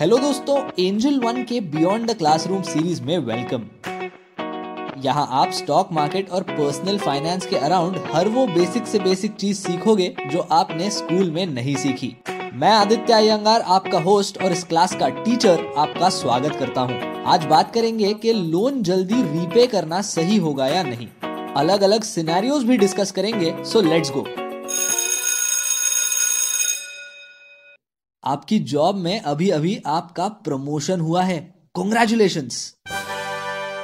Hello दोस्तों angel one के beyond the classroom series में वेलकम यहाँ आप स्टॉक मार्केट और पर्सनल फाइनेंस के अराउंड हर वो बेसिक से बेसिक चीज़ सीखोगे जो आपने स्कूल में नहीं सीखी. मैं आदित्य अयंगार आपका होस्ट और इस क्लास का टीचर आपका स्वागत करता हूँ. आज बात करेंगे कि लोन जल्दी रीपे करना सही होगा या नहीं. अलग अलग सिनेरियोज भी डिस्कस करेंगे सो लेट्स गो आपकी जॉब में अभी अभी आपका प्रमोशन हुआ है। कॉन्ग्रेचुलेशन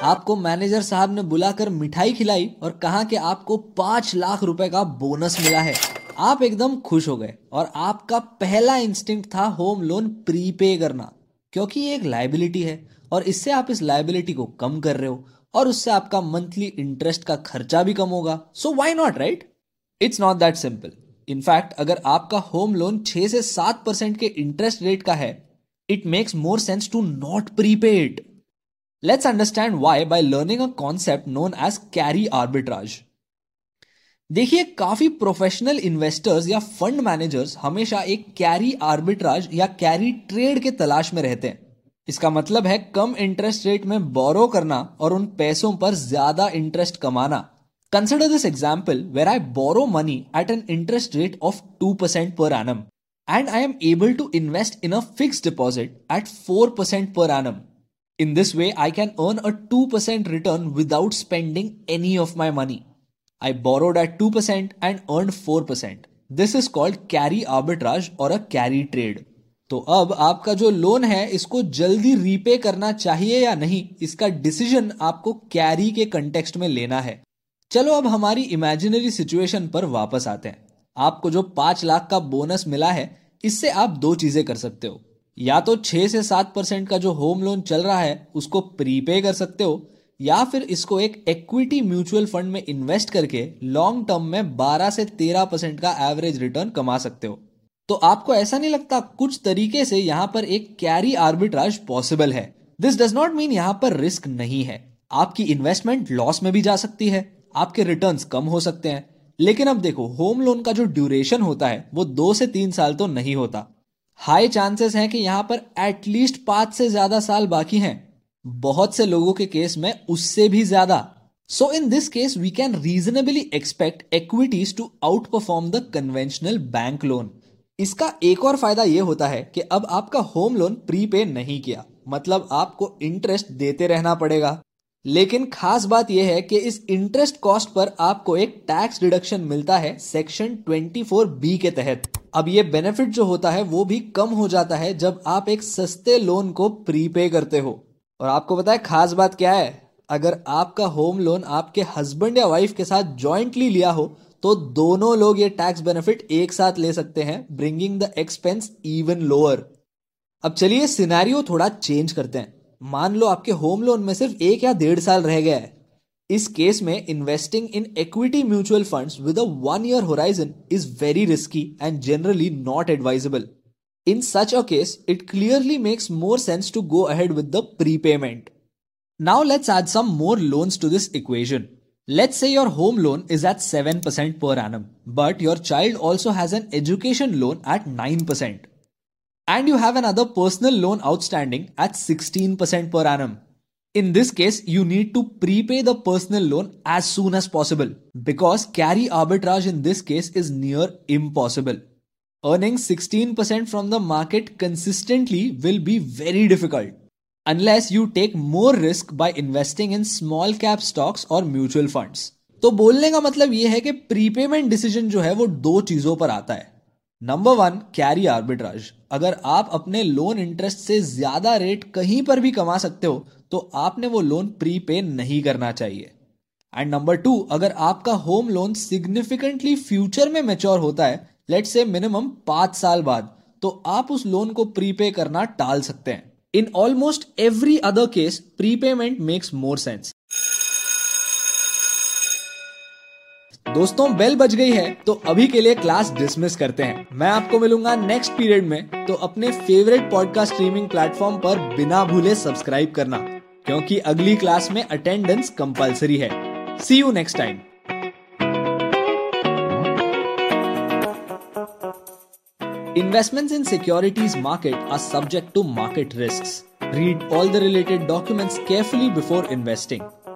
आपको मैनेजर साहब ने बुलाकर मिठाई खिलाई और कहा कि आपको पाँच लाख रुपए का बोनस मिला है। आप एकदम खुश हो गए और आपका पहला इंस्टिंक्ट था होम लोन प्रीपे करना। क्योंकि ये एक लाइबिलिटी है और इससे आप इस लाइबिलिटी को कम कर रहे हो और उससे आपका मंथली इंटरेस्ट का खर्चा भी कम होगा। So why not right it's not that simple in fact अगर आपका होम लोन छह से सात परसेंट के इंटरेस्ट रेट का है it makes more sense to not prepay it let's understand why by learning a concept known as carry arbitrage देखिए, काफ़ी प्रोफेशनल इन्वेस्टर्स या फंड मैनेजर्स हमेशा एक कैरी आर्बिट्राज या कैरी ट्रेड के तलाश में रहते हैं। इसका मतलब है कम इंटरेस्ट रेट में बोरो करना और उन पैसों पर ज़्यादा इंटरेस्ट कमाना। Where I borrow money at an interest rate of two percent per annum and I am able to invest in a fix deposit at four percent per annum in this way I can earn a two percent return without spending any of my money I borrowed at 2% and earned 4%. This is called carry arbitrage or a carry trade. तो अब आपका जो loan है, इसको जल्दी repay करना चाहिए या नहीं, इसका डिसीज़न आपको कैरी के कंटेक्स्ट में लेना है चलो अब हमारी इमेजिनरी सिचुएशन पर वापस आते हैं। आपको जो पाँच लाख का बोनस मिला है, इससे आप दो चीज़ें कर सकते हो। या तो छह से सात परसेंट का जो होम लोन चल रहा है, उसको प्रीपे कर सकते हो, या फिर इसको एक इक्विटी म्यूचुअल फंड में इन्वेस्ट करके लॉन्ग टर्म में 12 से 13 परसेंट का एवरेज रिटर्न कमा सकते हो। तो आपको ऐसा नहीं लगता कुछ तरीके से यहाँ पर एक कैरी आर्बिट्राज पॉसिबल है? दिस डज नॉट मीन यहाँ पर रिस्क नहीं है। आपकी इन्वेस्टमेंट लॉस में भी जा सकती है। आपके रिटर्न्स कम हो सकते हैं। लेकिन अब देखो होम लोन का जो ड्यूरेशन होता है, वो दो से तीन साल तो नहीं होता। हाई चांसेस हैं कि यहाँ पर एटलीस्ट पाँच से ज़्यादा साल बाकी हैं। बहुत से लोगों के केस में उससे भी ज़्यादा। So in this case we can reasonably expect equities to outperform the conventional bank loan इसका एक और फ़ायदा यह होता है कि अब आपका होम लोन प्रीपे नहीं किया। मतलब आपको इंटरेस्ट देते रहना पड़ेगा। लेकिन खास बात यह है कि इस इंटरेस्ट कॉस्ट पर आपको एक टैक्स डिडक्शन मिलता है सेक्शन 24 बी के तहत। अब ये बेनिफिट जो होता है, वो भी कम हो जाता है जब आप एक सस्ते लोन को प्रीपे करते हो। और आपको है, खास बात क्या है? अगर आपका होम लोन आपके हस्बैंड या वाइफ के साथ ज्वाइंटली लिया हो तो दोनों लोग ये टैक्स बेनिफिट एक साथ ले सकते हैं bringing the expense even lower अब चलिए सिनेरियो थोड़ा चेंज करते हैं। मान लो आपके होम लोन में सिर्फ़ एक या डेढ़ साल रह गया है। इस केस में investing in equity mutual funds with a one year horizon is very risky and generally not advisable in such a case it clearly makes more sense to go ahead with the prepayment now let's add some more loans to this equation let's say your home loan is at seven percent per annum but your child also has an education loan at nine percent And you have another personal loan outstanding at 16% per annum. In this case, you need to prepay the personal loan as soon as possible because carry arbitrage in this case is near impossible earning 16% from the market consistently will be very difficult unless you take more risk by investing in small cap stocks or mutual funds. तो बोलने का मतलब यह है कि prepayment decision जो है वो दो चीजों पर आता है नंबर वन कैरी आर्बिट्राज अगर आप अपने लोन इंटरेस्ट से ज़्यादा रेट कहीं पर भी कमा सकते हो तो आपने वो लोन प्री पे नहीं करना चाहिए। एंड नंबर टू अगर आपका होम लोन सिग्निफिकेंटली फ्यूचर में मेच्योर होता है लेट से मिनिमम पाँच साल बाद तो आप उस लोन को प्रीपे करना टाल सकते हैं। In almost every other case prepayment makes more sense दोस्तों बेल बज गई है तो अभी के लिए क्लास डिसमिस करते हैं मैं आपको मिलूँगा नेक्स्ट पीरियड में तो अपने फेवरेट पॉडकास्ट स्ट्रीमिंग प्लेटफॉर्म पर बिना भूले सब्सक्राइब करना, क्योंकि अगली क्लास में अटेंडेंस कंपलसरी है see you next time Investments in securities market are subject to market risks. Read all the related documents carefully before investing.